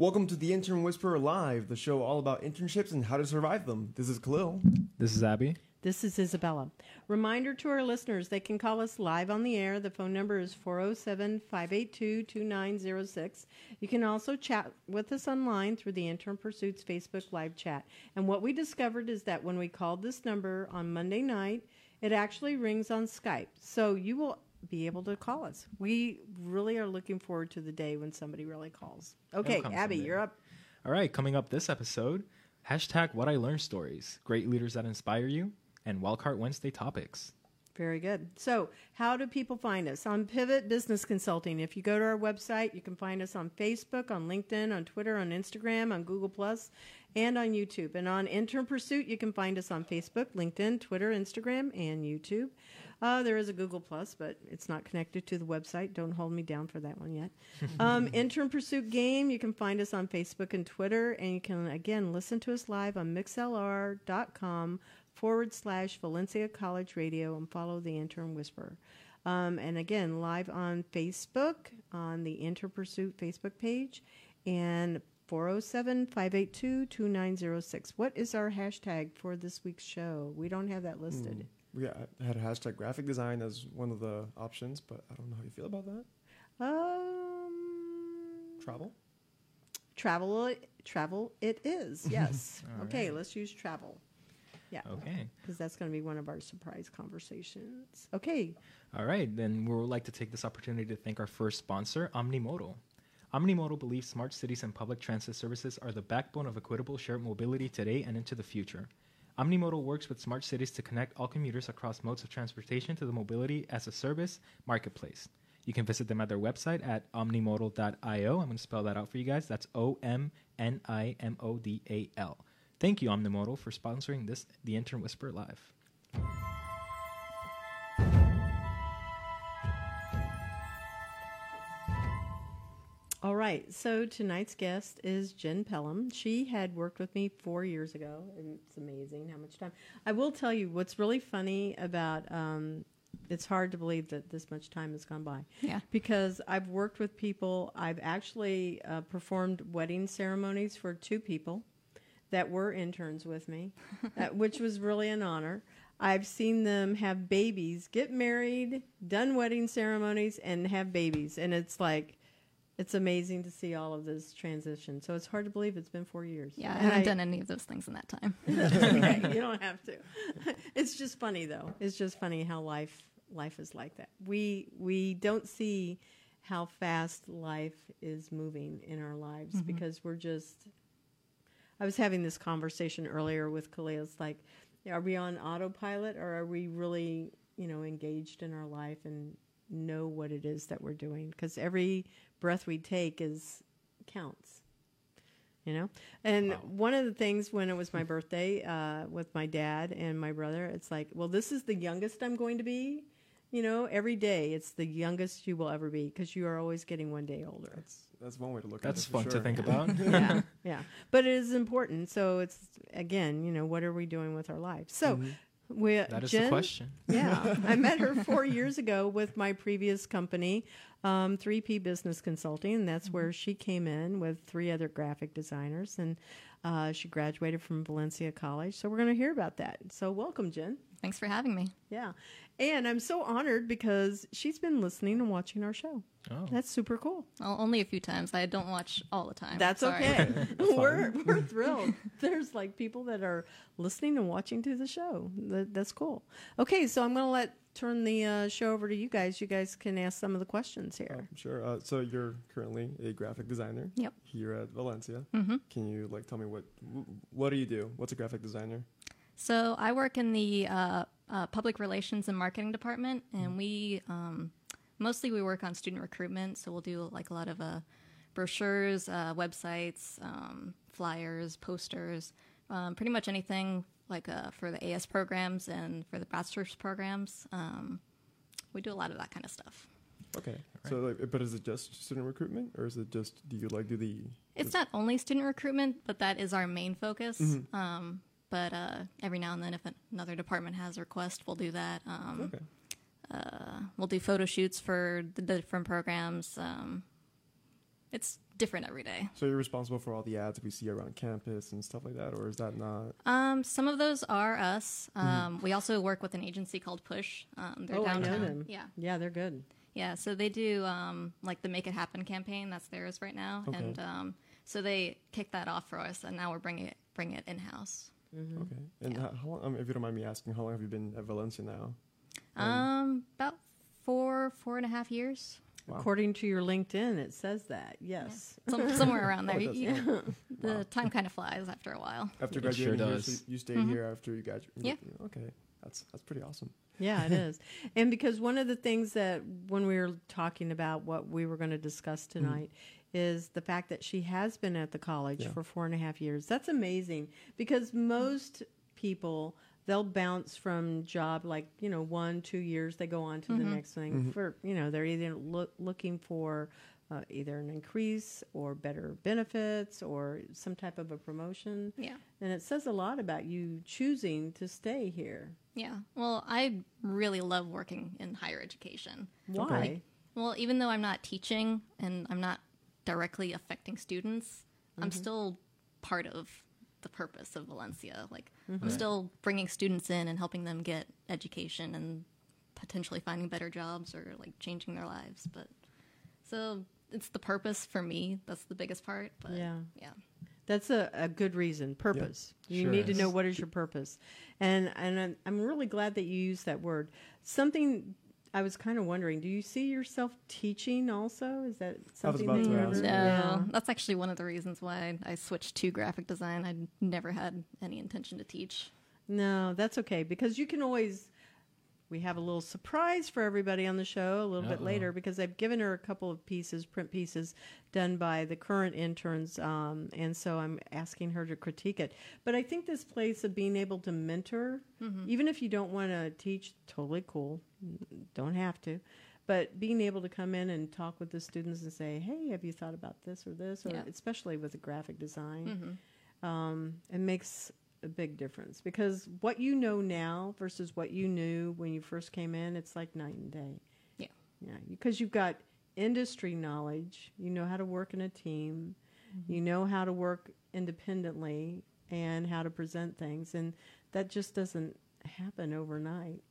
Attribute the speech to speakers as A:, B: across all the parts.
A: Welcome to the Intern Whisperer Live, the show all about internships and how to survive them. This is Khalil.
B: This is Abby.
C: This is Isabella. Reminder to our listeners they can call us live on the air. The phone number is 407 582 2906. You can also chat with us online through the Intern Pursuits Facebook live chat. And what we discovered is that when we called this number on Monday night, it actually rings on Skype. So you will be able to call us. We really are looking forward to the day when somebody really calls. Okay, Abby,
B: someday.
C: you're up.
B: All right, coming up this episode, hashtag What I Learned Stories, great leaders that inspire you, and Wildcard Wednesday topics.
C: Very good. So, how do people find us? On Pivot Business Consulting. If you go to our website, you can find us on Facebook, on LinkedIn, on Twitter, on Instagram, on Google Plus, and on YouTube. And on Intern Pursuit, you can find us on Facebook, LinkedIn, Twitter, Instagram, and YouTube. Uh, there is a Google Plus, but it's not connected to the website. Don't hold me down for that one yet. um, Intern Pursuit Game, you can find us on Facebook and Twitter, and you can again listen to us live on mixlr.com forward slash Valencia College Radio and follow the Intern Whisperer. Um, and again, live on Facebook on the Intern Pursuit Facebook page and 407 582 2906. What is our hashtag for this week's show? We don't have that listed.
A: We got, had a hashtag graphic design as one of the options, but I don't know how you feel about that.
C: Um,
A: Travel?
C: travel, travel. It is yes. Okay,
B: right.
C: let's use travel. Yeah,
B: Okay.
C: because that's going to be one of our surprise conversations. Okay,
B: All right, then we would like to take this opportunity to thank our first sponsor, Omnimodal. Omnimodal believes smart cities and public transit services are the backbone of equitable shared mobility today and into the future. Omnimodal works with smart cities to connect all commuters across modes of transportation to the mobility as a service marketplace. You can visit them at their website at omnimodal.io. I'm going to spell that out for you guys. That's O M N I M O D A L. Thank you, Omnimodal, for sponsoring this, the Intern Whisper Live.
C: All right. So tonight's guest is Jen Pelham. She had worked with me four years ago, and it's amazing how much time. I will tell you what's really funny about. Um, it's hard to believe that this much time has gone by.
D: Yeah.
C: Because I've worked with people. I've actually uh, performed wedding ceremonies for two people that were interns with me, which was really an honor. I've seen them have babies, get married, done wedding ceremonies, and have babies, and it's like it's amazing to see all of this transition. So it's hard to believe it's been four years.
D: Yeah, I
C: And
D: haven't done any of those things in that time.
C: okay, you don't have to. It's just funny though. It's just funny how life life is like that. We we don't see how fast life is moving in our lives mm-hmm. because we're just I was having this conversation earlier with Khalil. It's like, are we on autopilot or are we really, you know, engaged in our life and know what it is that we're doing? Because every breath we take is counts. You know, and one of the things when it was my birthday uh, with my dad and my brother, it's like, well, this is the youngest I'm going to be. You know, every day it's the youngest you will ever be because you are always getting one day older.
A: That's that's one way to look
B: That's
A: at it. That's
B: fun to think about.
C: yeah, yeah. But it is important. So it's again, you know, what are we doing with our lives? So we
B: That is
C: Jen,
B: the question.
C: Yeah, I met her four years ago with my previous company, um, 3P Business Consulting, and that's where she came in with three other graphic designers, and uh, she graduated from Valencia College. So we're going to hear about that. So welcome, Jen.
D: Thanks for having me.
C: Yeah, and I'm so honored because she's been listening and watching our show.
B: Oh.
C: That's super cool.
D: Well, only a few times. I don't watch all the time.
C: That's
D: Sorry.
C: okay. we're we're thrilled. There's like people that are listening and watching to the show. That, that's cool. Okay, so I'm going to let turn the uh, show over to you guys. You guys can ask some of the questions
A: Oh,
C: here.
A: sure. Uh, so you're currently a graphic designer.
D: Yep.
A: Here at Valencia.
D: hmm
A: Can you like tell me what what do you do? What's a graphic designer?
D: So I work in the uh, uh, public relations and marketing department, and we um, mostly we work on student recruitment. So we'll do like a lot of uh, brochures, uh, websites, um, flyers, posters, um, pretty much anything like uh, for the AS programs and for the bachelor's programs. Um, we do a lot of that kind of stuff.
A: Okay. So like, but is it just student recruitment, or is it just do you like do the?
D: It's not only student recruitment, but that is our main focus.
A: Mm-hmm.
D: Um, but uh, every now and then, if another department has a request, we'll do that. Um,
A: Okay.
D: uh, we'll do photo shoots for the different programs. Um, it's different every day.
A: So you're responsible for all the ads we see around campus and stuff like that, or is that not?
D: Um, some of those are us. Um, We also work with an agency called Push. Um, they're
C: Oh, I know them.
D: Yeah,
C: Yeah, they're good.
D: yeah. So they do um, like the Make It Happen campaign. That's theirs right now,
A: Okay.
D: and um, so they kicked that off for us, and now we're bringing it bringing it in house.
A: Okay. And
D: Yeah.
A: how, how long, um, if you don't mind me asking, how long have you been at Valencia now?
D: Um, about four four and a half years,
A: Wow.
C: According to your LinkedIn, it says that. Yes.
D: Some, somewhere around there.
A: Oh, it does.
D: You- the
A: Wow.
D: time kind of flies after a while.
A: After
B: It sure
A: graduating here,
B: does.
A: so you stayed here after you graduated.
D: Yeah.
A: Okay. That's that's pretty awesome.
C: Yeah, it is. And because one of the things that when we were talking about what we were going to discuss tonight is the fact that she has been at the college
A: Yeah.
C: for four and a half years. That's amazing because most people they'll bounce from job like you know one two years they go on to the next thing for you know they're either look, looking for uh, either an increase or better benefits or some type of a promotion
D: Yeah.
C: and it says a lot about you choosing to stay here
D: Yeah. Well, I really love working in higher education.
C: why
D: Well, even though I'm not teaching and I'm not directly affecting students, I'm mm-hmm. still part of the purpose of Valencia. Like, I'm mm-hmm. still bringing students in and helping them get education and potentially finding better jobs or like changing their lives. But so it's the purpose for me. That's the biggest part. But
C: Yeah.
D: yeah.
C: That's a, a good reason. Purpose. You
B: Sure
C: need to know what is your purpose, and and I'm, I'm really glad that you used that word. Something I was kind of wondering. Do you see yourself teaching also? Is that something that you
A: ask.
C: ever?
D: No,
C: Yeah.
D: that's actually one of the reasons why I switched to graphic design. I'd never had any intention to teach.
C: No, that's okay because you can always. We have a little surprise for everybody on the show a little bit
B: Uh-oh.
C: later because I've given her a couple of pieces, print pieces, done by the current interns, um, and so I'm asking her to critique it. But I think this place of being able to mentor, even if you don't want to teach, totally cool, don't have to, but being able to come in and talk with the students and say, "Hey, have you thought about this or this?" or
D: Yeah.
C: especially with the graphic design
D: Mm-hmm.
C: um, it makes a big difference because what you know now versus what you knew when you first came in, it's like night and day.
D: Yeah.
C: Yeah, because you've got industry knowledge, you know how to work in a team, you know how to work independently and how to present things, and that just doesn't happen overnight.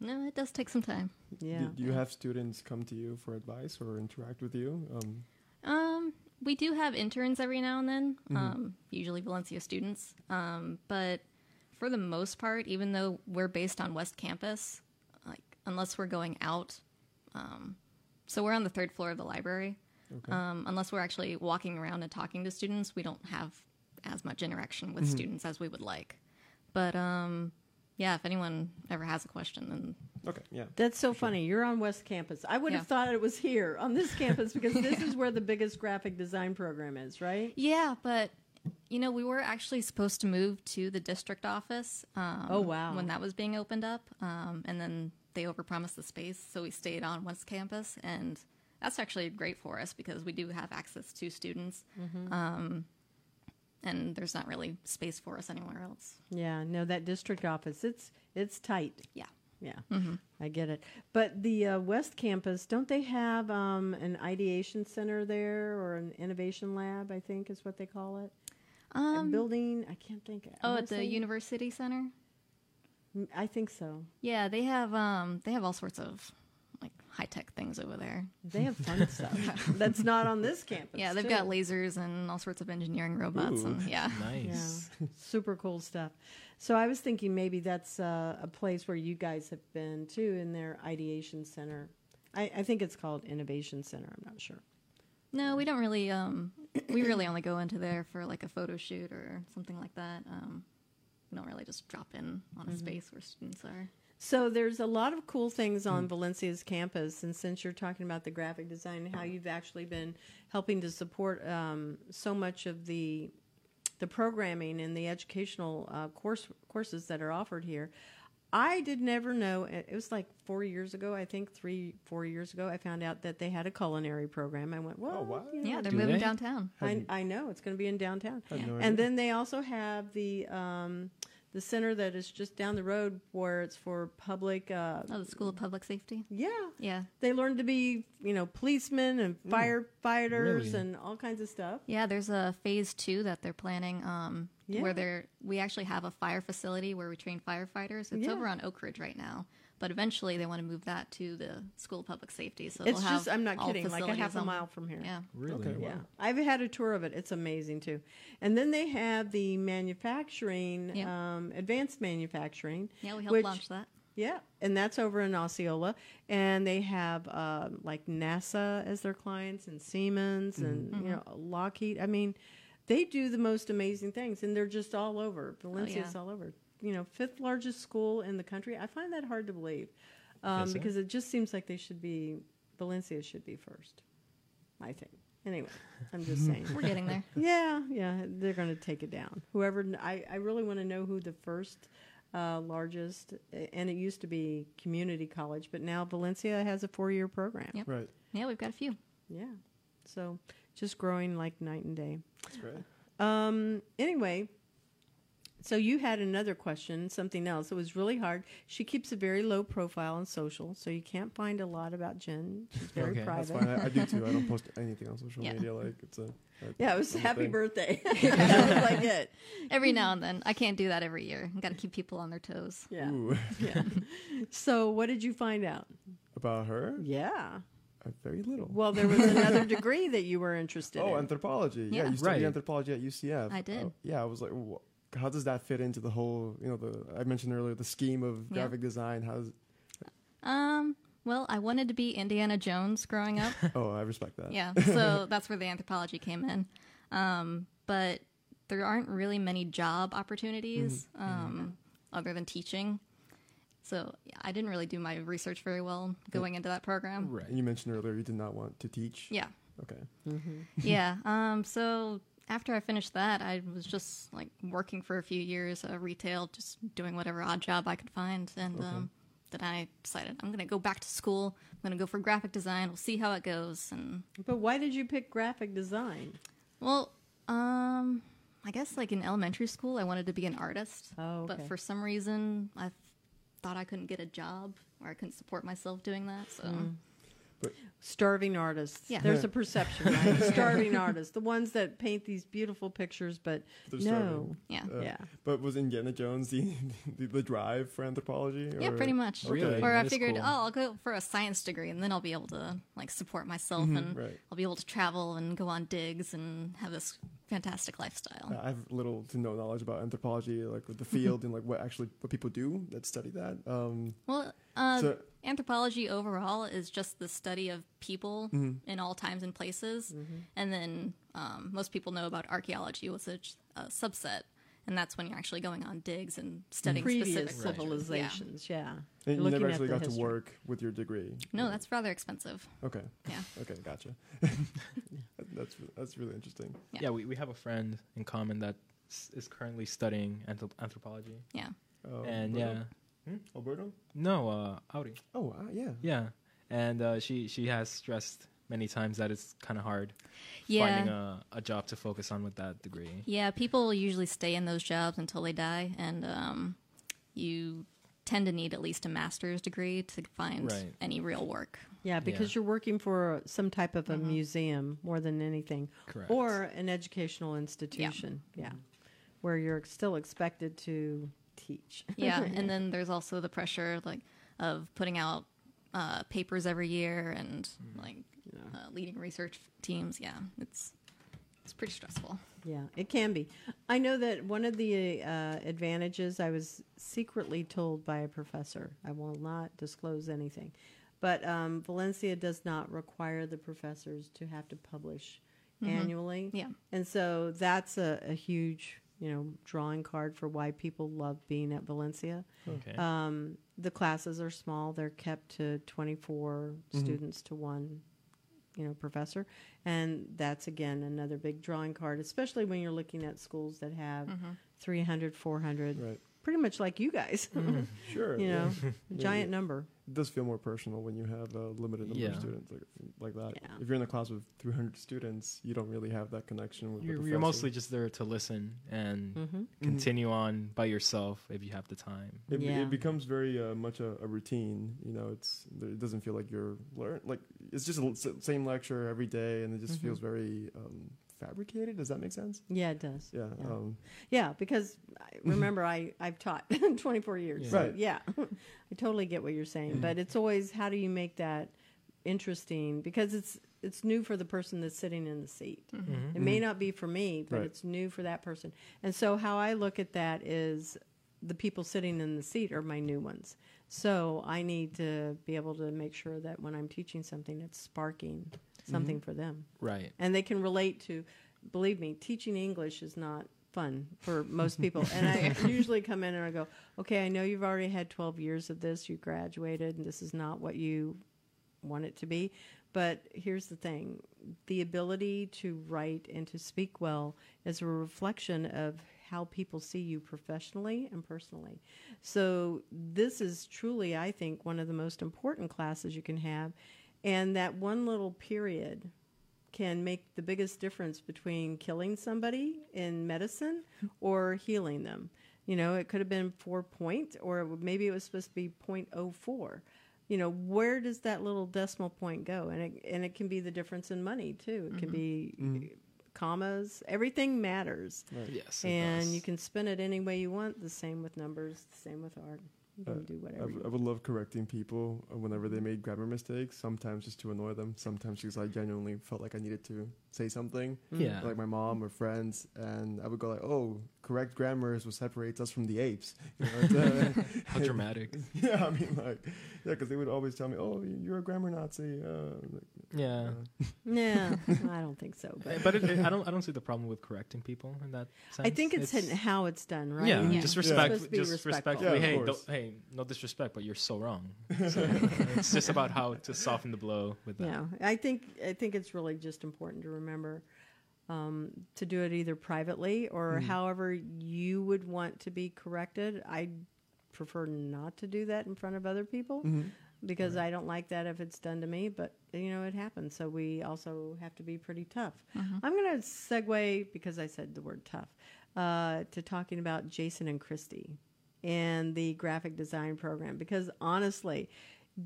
D: No, it does take some time.
C: Yeah.
A: Do, do you have students come to you for advice or interact with you? Um,
D: we do have interns every now and then, um, usually Valencia students. Um, but for the most part, even though we're based on West Campus, like unless we're going out, um, so we're on the third floor of the library.
A: okay.
D: Um, unless we're actually walking around and talking to students, we don't have as much interaction with students as we would like. But um, yeah, if anyone ever has a question, then
A: okay. Yeah.
C: That's so funny. You're on West Campus. I would have thought it was here on this campus because this is where the biggest graphic design program is, right?
D: Yeah, but you know, we were actually supposed to move to the district office. Um,
C: Oh, wow.
D: When that was being opened up, um, and then they overpromised the space, so we stayed on West Campus, and that's actually great for us because we do have access to students,
C: Mm-hmm.
D: um, and there's not really space for us anywhere else.
C: Yeah, no, that district office, it's it's tight.
D: Yeah.
C: Yeah, I get it. But the uh, West Campus, don't they have um, an ideation center there or an innovation lab? I think is what they call it.
D: Um,
C: building. I can't think. I
D: oh, at the University Center.
C: Mm, I think so.
D: Yeah, they have um, they have all sorts of high tech things over there.
C: They have fun stuff that's not on this campus.
D: yeah, they've
C: too.
D: got lasers and all sorts of engineering robots,
A: Ooh.
D: and yeah.
B: Nice.
C: Yeah, super cool stuff. So I was thinking maybe that's uh, a place where you guys have been too in their ideation center. I, I think it's called Innovation Center. I'm not sure.
D: No, we don't really. Um, we really only go into there for like a photo shoot or something like that. Um, we don't really just drop in on a space where students are.
C: So there's a lot of cool things on Valencia's campus, and since you're talking about the graphic design, how you've actually been helping to support um, so much of the the programming and the educational uh, course courses that are offered here. I did never know. It it was like four years ago, I think three, four years ago. I found out that they had a culinary program. I went, well,
A: Oh, wow.
C: you
D: Yeah, they're
B: Do
D: moving
B: they?
D: downtown.
C: I, I know it's going to be in downtown.
A: Had no
C: And then they also have the um, the center that is just down the road where it's for public. Uh,
D: Oh, the School of Public Safety.
C: yeah,
D: Yeah,
C: they learn to be you know policemen and firefighters
B: Really?
C: and all kinds of stuff.
D: yeah. There's a phase two that they're planning, um,
C: Yeah.
D: where they're we actually have a fire facility where we train firefighters. It's
C: Yeah.
D: over on Oak Ridge right now, but eventually they want to move that to the School of Public Safety. So
C: It's
D: they'll have
C: just I'm not
D: all
C: kidding, like a half a mile from here.
D: Yeah,
B: Really?
A: Okay.
C: Yeah, I've had a tour of it. It's amazing too. And then they have the manufacturing,
D: Yeah.
C: um, advanced manufacturing.
D: yeah. We helped
C: which-
D: launch that.
C: Yeah, and that's over in Osceola, and they have um, like NASA as their clients, and Siemens, and
D: Mm-hmm.
C: you know Lockheed. I mean, they do the most amazing things, and they're just all over. Valencia's
D: Oh, yeah.
C: all over. You know, fifth largest school in the country. I find that hard to believe um,
B: Yes,
C: because it just seems like they should be. Valencia should be first. I think. Anyway, I'm just saying.
D: We're getting there.
C: Yeah, yeah, they're going to take it down. Whoever, I, I really want to know who the first uh, largest, and it used to be community college, but now Valencia has a four year program.
D: Yep.
A: Right.
D: Yeah, we've got a few.
C: Yeah, so just growing like night and day.
A: That's great.
C: Um, anyway, so you had another question, something else. It was really hard. She keeps a very low profile on social, so you can't find a lot about Jen. She's very
B: Okay,
A: That's
C: private.
A: fine. I, I do too. I don't post anything on social
D: Yeah.
A: media. Like it's a. a-
C: Yeah, it was happy
A: thing.
C: birthday. that was like it.
D: Every now and then. I can't do that every year. I got to keep people on their toes.
C: Yeah.
A: Ooh.
C: yeah. So, what did you find out?
A: About her?
C: Yeah.
A: Very little.
C: Well, there was another degree that you were interested
A: oh,
C: in.
A: anthropology. Yeah,
D: Yeah.
A: you studied
B: Right.
A: anthropology at UCF.
D: I did.
A: Uh, yeah, I was like, wh- how does that fit into the whole? You know, the I mentioned earlier the scheme of
D: Yeah.
A: graphic design. How's?
D: Um, well, I wanted to be Indiana Jones growing up.
A: Oh, I respect that.
D: yeah, so that's where the anthropology came in. Um, but there aren't really many job opportunities um, other than teaching. So yeah, I didn't really do my research very well going into that program.
B: Right.
A: And you mentioned earlier you did not want to teach.
D: Yeah,
A: Okay.
D: yeah. Um, so after I finished that, I was just like working for a few years, uh, retail, just doing whatever odd job I could find, and um, then I decided I'm going to go back to school. I'm going to go for graphic design. We'll see how it goes. And
C: but why did you pick graphic design?
D: well, um, I guess like in elementary school, I wanted to be an artist,
C: Oh, okay.
D: but for some reason, I thought I couldn't get a job or I couldn't support myself doing that. So hmm.
C: Starving artists.
D: Yeah.
C: There's a perception, right? Starving artists, the ones that paint these beautiful pictures, but
A: They're
C: no.
A: starving.
D: yeah,
A: Uh,
C: Yeah.
A: But was Indiana Jones the the, the drive for anthropology?
D: yeah, pretty much.
B: Really?
D: Or I figured,
B: cool.
D: oh, I'll go for a science degree, and then I'll be able to like support myself, and
A: Right.
D: I'll be able to travel and go on digs and have this fantastic lifestyle.
A: I have little to no knowledge about anthropology, like with the field and like what actually what people do that study that. Um,
D: Well, uh,
A: So-
D: anthropology overall is just the study of people
A: Mm-hmm.
D: in all times and places, and then um, most people know about archaeology, which is a subset, and that's when you're actually going on digs and studying
C: Previous
D: specific cultures.
C: civilizations, yeah.
A: and
C: You're
A: you never actually
C: the
A: got to work with your degree.
D: Yeah. No, that's rather expensive.
A: okay.
D: Yeah.
A: Okay, gotcha. that's that's really interesting.
D: Yeah.
B: Yeah, we, we have a friend in common that is currently studying anthrop- anthropology.
D: Yeah.
A: Oh,
B: and
A: Alberto?
B: yeah,
A: Hmm? Alberto.
B: no, uh, Audi.
A: Oh, uh, yeah.
B: Yeah, and uh, she she has stressed many times that it's kind of hard
D: Yeah.
B: finding a, a job to focus on with that degree.
D: Yeah, people usually stay in those jobs until they die, and um, you tend to need at least a master's degree to find
B: Right.
D: any real work.
C: Yeah, because you're working for some type of a museum more than anything,
B: Correct.
C: or an educational institution. Yeah. where you're still expected to teach.
D: Yeah, and then there's also the pressure like of putting out uh, papers every year and like uh, leading research teams. Yeah, it's it's pretty stressful.
C: Yeah, it can be. I know that one of the uh, advantages I was secretly told by a professor, I will not disclose anything, but um, Valencia does not require the professors to have to publish annually.
D: Yeah.
C: And so that's a, a huge, you know, drawing card for why people love being at Valencia.
B: Okay.
C: Um, the classes are small; they're kept to 24 mm-hmm. students to one, you know, professor, and that's again another big drawing card, especially when you're looking at schools that have mm-hmm. 300, 400,
A: Right.
C: pretty much like you guys. Mm-hmm.
A: Sure.
C: you know,
A: yeah.
C: a giant number.
A: It does feel more personal when you have a limited number
B: Yeah.
A: of students like like that.
C: Yeah.
A: If you're in a class with 300 students, you don't really have that connection with the
B: You're,
A: professor.
B: you're mostly just there to listen and
C: Mm-hmm.
B: continue on by yourself if you have the time.
A: It, be-
C: Yeah.
A: it becomes very uh, much a, a routine. You know, it's it doesn't feel like you're learn like it's just a l- s- same lecture every day, and it just
C: Mhm.
A: feels very um, fabricated. Does that make sense?
C: Yeah, it does.
A: Yeah.
C: Yeah.
A: Um,
C: Yeah, because I- remember, I I've taught 24 years.
B: Yeah.
C: So,
A: Right.
C: yeah, I totally get what you're saying, but it's always how do you make that interesting because it's it's new for the person that's sitting in the seat.
B: Mhm.
C: It may not be for me, but
A: Right.
C: it's new for that person. And so how I look at that is the people sitting in the seat are my new ones. So I need to be able to make sure that when I'm teaching something, it's sparking something mm-hmm. for them.
B: Right.
C: and they can relate to believe me teaching english is not fun for most people. And i usually come in and i go okay i know you've already had 12 years of this. You graduated and this is not what you want it to be. But here's the thing. The ability to write and to speak well is a reflection of how people see you professionally and personally so this is truly i think one of the most important classes you can have and that one little period can make the biggest difference between killing somebody in medicine or healing them. You know, it could have been four point, or maybe it was supposed to be 0.04. You know, where does that little decimal point go? And it, and it can be the difference in money too. It can mm-hmm. be mm-hmm. Commas. Everything matters,
B: Yes.
C: and you can spin it any way you want. The same with numbers. The same with art. You can
A: Uh,
C: do
A: I,
C: whatever.
A: w-
C: you
A: I would love correcting people whenever they made grammar mistakes. Sometimes just to annoy them. Sometimes because I genuinely felt like I needed to say something.
B: Yeah.
A: Like my mom or friends, and I would go like, "Oh, correct grammar is what separates us from the apes." You know, and, uh,
B: How dramatic.
A: yeah, I mean, like, yeah, because they would always tell me, "Oh, you're a grammar Nazi." Uh, like,
B: Yeah.
A: uh,
C: No, I don't think so. But
B: But it, it- I don't. I don't see the problem with correcting people in that sense.
C: I think it's, hitting how it's done, right?
B: Yeah,
D: Yeah.
B: just respect.
C: supposed to be
B: Just respectfully.
A: Yeah,
B: hey, don't, hey, no disrespect, but you're so wrong. So it's just about how to soften the blow with that.
C: Yeah, I think I think it's really just important to remember um, to do it either privately or
A: Mm-hmm.
C: however you would want to be corrected. I prefer not to do that in front of other people
A: mhm.
C: because I don't like that if it's done to me. But you know, it happens. So we also have to be pretty tough. I'm going to segue because I said the word tough uh, to talking about Jason and Christy and the graphic design program because honestly.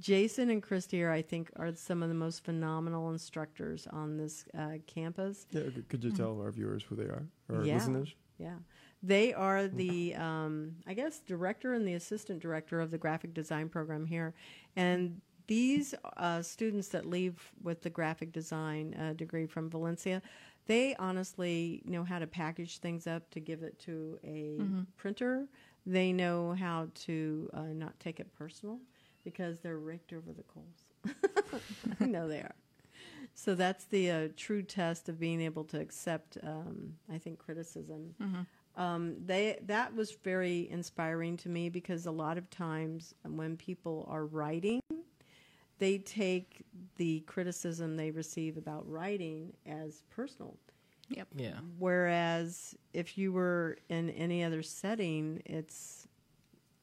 C: Jason and Christy are, I think, are some of the most phenomenal instructors on this uh, campus.
A: Yeah, could you tell our viewers who they are or
C: Yeah.
A: listeners?
C: Yeah. They are the, um, I guess, director and the assistant director of the graphic design program here. And these uh, students that leave with the graphic design uh, degree from Valencia, they honestly know how to package things up to give it to a printer. They know how to uh, not take it personal because they're raked over the coals. I know they are. So that's the uh, true test of being able to accept, um, I think, criticism. Um, they that was very inspiring to me because a lot of times when people are writing, they take the criticism they receive about writing as personal.
D: Yep.
B: Yeah.
C: Whereas if you were in any other setting, it's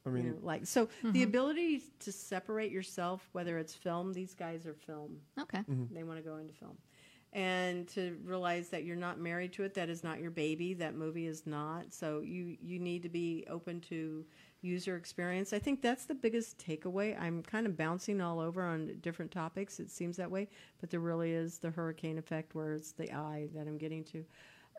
A: I
C: you
A: mean,
C: know, like so the mm-hmm. ability to separate yourself, whether it's film, these guys are film.
D: Okay. Mm-hmm.
C: They want to go into film. And to realize that you're not married to it, that is not your baby, that movie is not. So you, you need to be open to user experience. I think that's the biggest takeaway. I'm kind of bouncing all over on different topics, it seems that way, but there really is the hurricane effect where it's the eye that I'm getting to.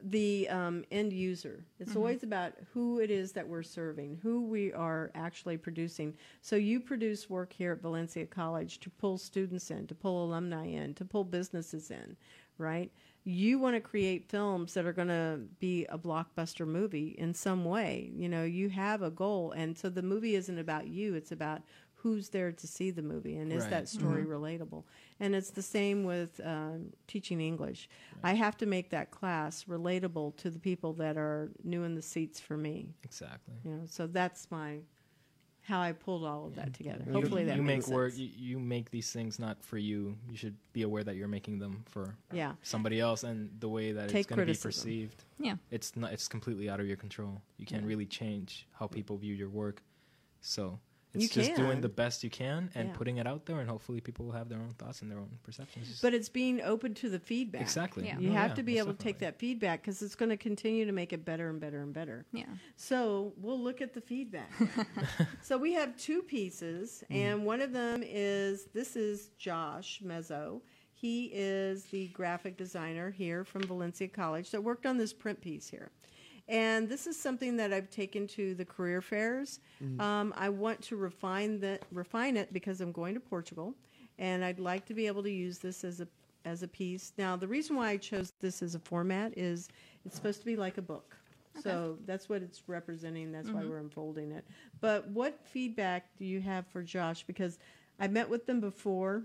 C: The um, end user. It's always about who it is that we're serving, who we are actually producing. So you produce work here at Valencia College to pull students in, to pull alumni in, to pull businesses in, right? You want to create films that are going to be a blockbuster movie in some way. You know, you have a goal. And so the movie isn't about you, it's about who's there to see the movie and is
B: Right.
C: that story relatable and it's the same with um, teaching english i have to make that class relatable to the people that are new in the seats for me
B: Exactly.
C: you know so that's my how i pulled all of that together
A: You-
C: hopefully
B: you,
C: that
B: you
C: makes
B: make work. You, you make these things not for you. You should be aware that you're making them for
C: yeah
B: somebody else, and the way that
C: Take
B: it's going to be perceived.
D: Yeah.
B: It's not. It's completely out of your control. You can't
C: Yeah.
B: really change how people view your work. So It's
C: You
B: just doing the best you can and
C: Yeah.
B: putting it out there, and hopefully people will have their own thoughts and their own perceptions.
C: But it's being open to the feedback.
B: exactly,
D: Yeah.
C: You
B: Oh,
C: have
B: yeah,
C: to be
B: most
C: able to take that feedback because it's going to continue to make it better and better and better.
D: Yeah.
C: So we'll look at the feedback. so we have two pieces,
B: Mm-hmm.
C: and one of them is this is Josh Mezzo. He is the graphic designer here from Valencia College that worked on this print piece here. And this is something that I've taken to the career fairs. Um, I want to refine that, refine it because I'm going to Portugal, and I'd like to be able to use this as a as a piece. Now, the reason why I chose this as a format is it's supposed to be like a book. So that's what it's representing. That's why we're unfolding it. But what feedback do you have for Josh? Because I met with them before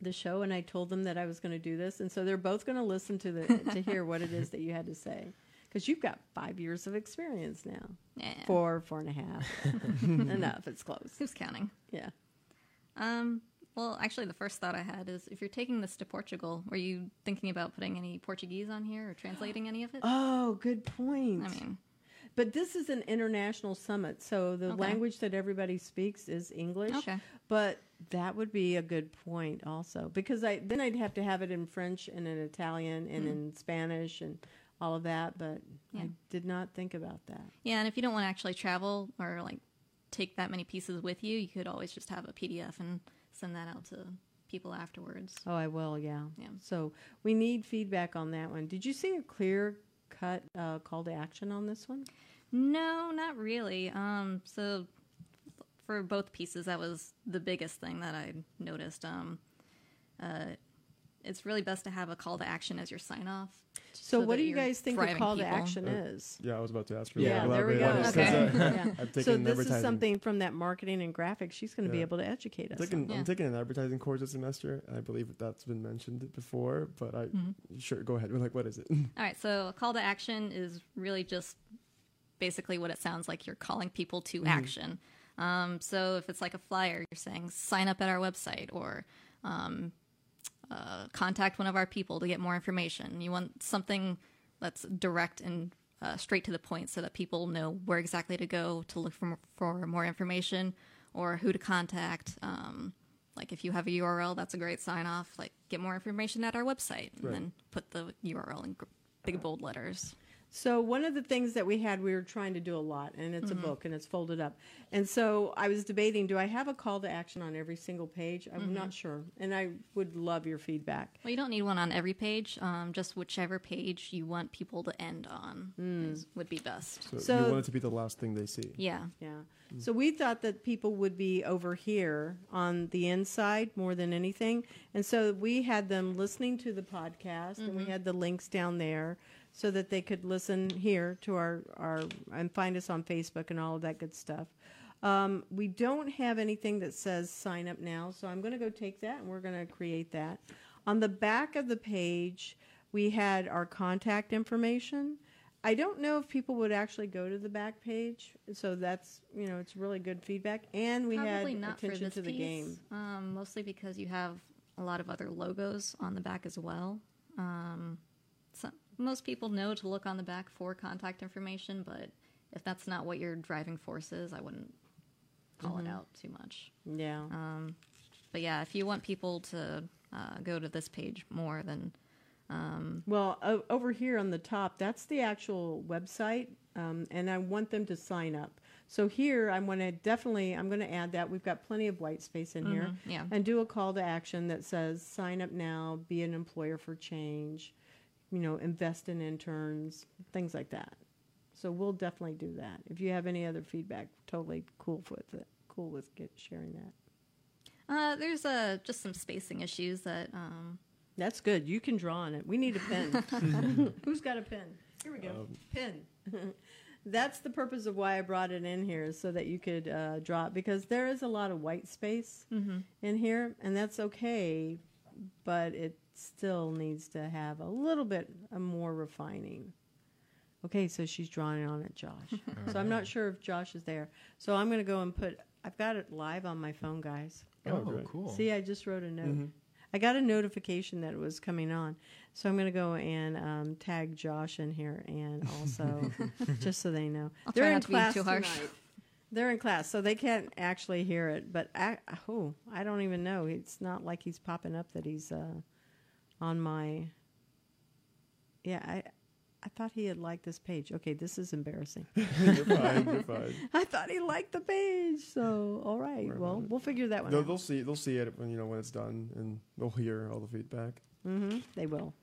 C: the show, and I told them that I was going to do this, and so they're both going to listen to the to hear what it is that you had to say. Because you've got five years of experience now,
D: Yeah.
C: four, four and a half, enough. It's close.
D: Who's counting?
C: Yeah.
D: Um, well, actually, the first thought I had is if you're taking this to Portugal, were you thinking about putting any Portuguese on here or translating any of it?
C: Oh, good point.
D: I mean,
C: But this is an international summit, so the
D: Okay.
C: language that everybody speaks is English.
D: Okay.
C: But that would be a good point also because I then I'd have to have it in French and in Italian and in Spanish and all of that, but
D: Yeah.
C: I did not think about that.
D: yeah, and if you don't want to actually travel or like take that many pieces with you, you could always just have a PDF and send that out to people afterwards.
C: Oh, I will, yeah.
D: Yeah.
C: So we need feedback on that one. Did you see a clear cut uh, call to action on this one?
D: No, not really. Um, so for both pieces, that was the biggest thing that I noticed. Um, uh, it's really best to have a call to action as your sign off.
C: So, what do you guys think the
D: driving
C: call to action
A: Uh,
C: is?
A: Yeah, I was about to ask for
B: Yeah,
A: that.
C: there we go.
A: on it, 'cause,
D: Okay.
A: uh,
C: Yeah. So this is something from that marketing and graphics. She's going to be able to educate us.
A: I'm taking.
D: Yeah.
A: I'm taking an advertising course this semester, and I believe that that's been mentioned before. But I
C: Mm-hmm.
A: sure go ahead. We're like, what is it?
D: All right, so a call to action is really just basically what it sounds like. You're calling people to action. Um, so if it's like a flyer, you're saying sign up at our website or um, uh, contact one of our people to get more information. You want something that's direct and uh, straight to the point so that people know where exactly to go to look for, for more information or who to contact. Um, like if you have a URL, that's a great sign off. Like get more information at our website and
A: Right.
D: then put the URL in big bold letters.
C: So one of the things that we had, we were trying to do a lot, and it's
D: Mm-hmm.
C: a book and it's folded up. And so I was debating: do I have a call to action on every single page? I'm
D: Mm-hmm.
C: not sure, and I would love your feedback.
D: Well, you don't need one on every page. Um, just whichever page you want people to end on is, would be best.
A: So,
C: So-
A: you want it to be the last thing they see.
D: Yeah.
C: Yeah. So we thought that people would be over here on the inside more than anything. And so we had them listening to the podcast and we had the links down there so that they could listen here to our, our and find us on Facebook and all of that good stuff. Um, we don't have anything that says sign up now, so I'm going to go take that and we're going to create that. On the back of the page, we had our contact information. I don't know if people would actually go to the back page, so that's you know it's really good feedback. And we
D: Probably
C: had
D: not for
C: attention
D: this
C: to the
D: piece,
C: game.
D: Um, mostly because you have a lot of other logos on the back as well. Um, most people know to look on the back for contact information, but if that's not what your driving force is, I wouldn't call
C: Mm-hmm.
D: it out too much.
C: Yeah,
D: Um, but yeah, if you want people to uh, go to this page more, then
C: Well, o- over here on the top, that's the actual website, um, and I want them to sign up. So here, I'm going to definitely, I'm going to add that. We've got plenty of white space in here,
D: yeah.
C: and do a call to action that says, "Sign up now, be an employer for change," you know, invest in interns, things like that. So we'll definitely do that. If you have any other feedback, totally cool with it. Cool with get, sharing that.
D: Uh, there's uh, just some spacing issues that um,
C: That's good. You can draw on it. We need a pen. Who's got a pen? Here we go.
A: Um,
C: pen. That's the purpose of why I brought it in here, so that you could uh, draw it, because there is a lot of white space in here, and that's okay, but it still needs to have a little bit of more refining. Okay, so she's drawing on it, Josh. so I'm not sure if Josh is there. So I'm going to go and put. I've got it live on my phone, guys.
A: Oh,
B: Oh, cool.
C: See, I just wrote a note.
A: Mm-hmm.
C: I got a notification that it was coming on, so I'm going to go and um, tag Josh in here, and also just so they know
D: I'll
C: they're
D: try
C: in
D: not to be
C: class
D: too harsh.
C: tonight. They're in class, so they can't actually hear it. But I, oh, I don't even know. It's not like he's popping up that he's uh, on my. Yeah, I, I thought he had liked this page. Okay, this is embarrassing.
A: you're fine. You're fine.
C: I thought he liked the page. So all right,
A: Worry
C: well, we'll figure that one
A: They'll,
C: out.
A: they'll see. They'll see it when you know when it's done, and they'll hear all the feedback.
C: Mm-hmm. They will.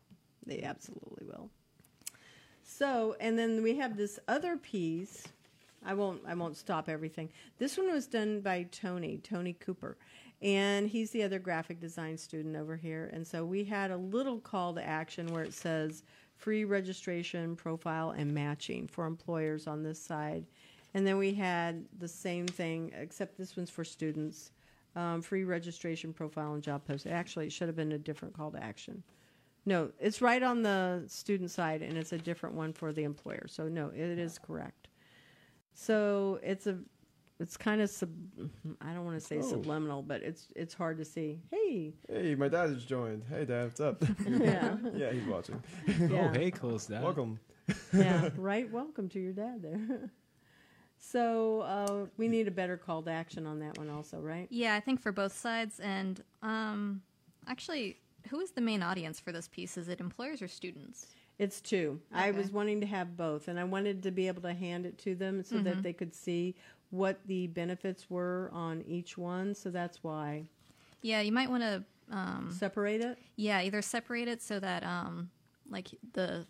C: They absolutely will. So, and then we have this other piece. I won't. I won't stop everything. This one was done by Tony Tony Cooper, and he's the other graphic design student over here. And so we had a little call to action where it says free registration, profile, and matching for employers on this side. And then we had the same thing, except this one's for students. Um, free registration, profile, and job post. Actually, it should have been a different call to action. No, it's right on the student side, and it's a different one for the employer. So no, it is correct. So it's a, it's kind of sub. I don't want to say
A: Oh.
C: subliminal, but it's it's hard to see. Hey,
A: Hey, my dad has joined. Hey, dad, what's up?
C: yeah,
A: yeah, he's watching.
C: yeah.
B: Oh, hey, close that.
A: Welcome.
C: yeah, right. Welcome to your dad there. so uh, we need a better call to action on that one, also, right?
D: Yeah, I think for both sides. And um, actually, who is the main audience for this piece? Is it employers or students?
C: It's two. I was wanting to have both, and I wanted to be able to hand it to them so that they could see what the benefits were on each one. So that's why
D: Yeah, you might want to. Um,
C: separate it.
D: yeah, either separate it so that um, like the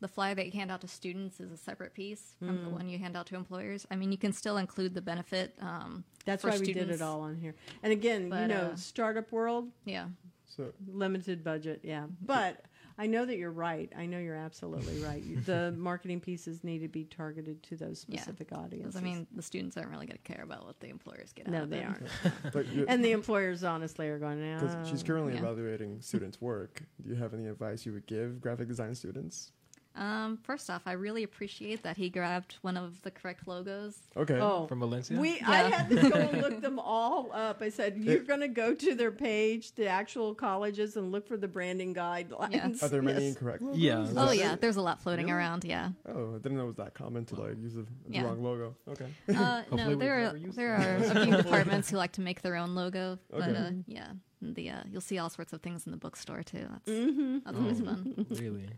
D: the flyer that you hand out to students is a separate piece from
C: Mm.
D: the one you hand out to employers. I mean, you can still include the benefit. Um,
C: That's
D: for
C: why we did it all on here. And again, you know,
D: uh,
C: startup world,
D: Yeah,
A: So
C: limited budget, yeah. But I know that you're right. I know you're absolutely right. The marketing pieces need to be targeted to those
D: Yeah.
C: specific
D: 'Cause,
C: audiences.
D: I mean, the students aren't really going to care about what the employers get. out
C: no,
D: of
C: they
D: it.
C: aren't.
A: but
C: And the employers honestly are going,
A: because she's currently
D: Yeah.
A: evaluating students' work. Do you have any advice you would give graphic design students?
D: Um, first off, I really appreciate that he grabbed one of the correct logos.
A: Okay.
C: Oh,
B: From Valencia?
C: We, I had to go and look them all up. I said, "You're going to go to their page, the actual colleges, and look for the branding guidelines."
A: Are there many
C: Yes.
A: incorrect logos?
B: Yeah.
D: Oh
A: that
D: yeah, there's a lot floating
A: Really?
D: around. Yeah.
A: Oh, I didn't know it was that common to like use the
D: Yeah.
A: wrong logo. Okay.
D: Uh, no, there are there are a few departments who like to make their own logo. But
A: Okay.
D: uh, yeah, the uh, you'll see all sorts of things in the bookstore too. That's
C: Mm-hmm.
D: that's always
B: Oh.
D: fun.
B: really?